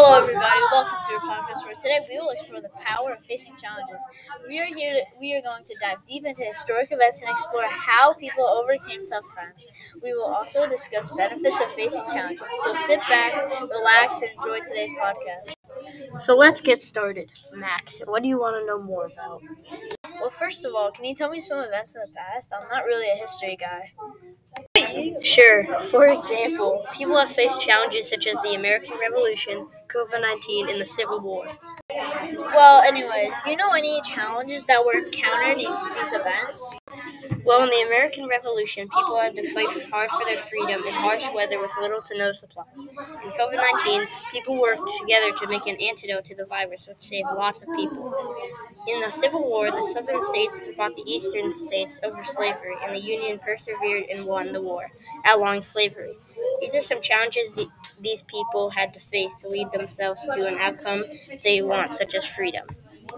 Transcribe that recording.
Hello, everybody. Welcome to our podcast. Where today we will explore the power of facing challenges. We are here. To, we are going to dive deep into historic events and explore how people overcame tough times. We will also discuss benefits of facing challenges. So sit back, relax, and enjoy today's podcast. So let's get started. Max, what do you want to know more about? Well, first of all, can you tell me some events in the past? I'm not really a history guy. Sure. For example, people have faced challenges such as the American Revolution, COVID 19, and the Civil War. Well, anyways, do you know any challenges that were encountered in each of these events? Well, in the American Revolution, people had to fight hard for their freedom in harsh weather with little to no supplies. In COVID 19, people worked together to make an antidote to the virus, which saved lots of people. In the Civil War, the southern states fought the eastern states over slavery, and the Union persevered and won the war, outlawing slavery. These are some challenges the, these people had to face to lead themselves to an outcome they want, such as freedom.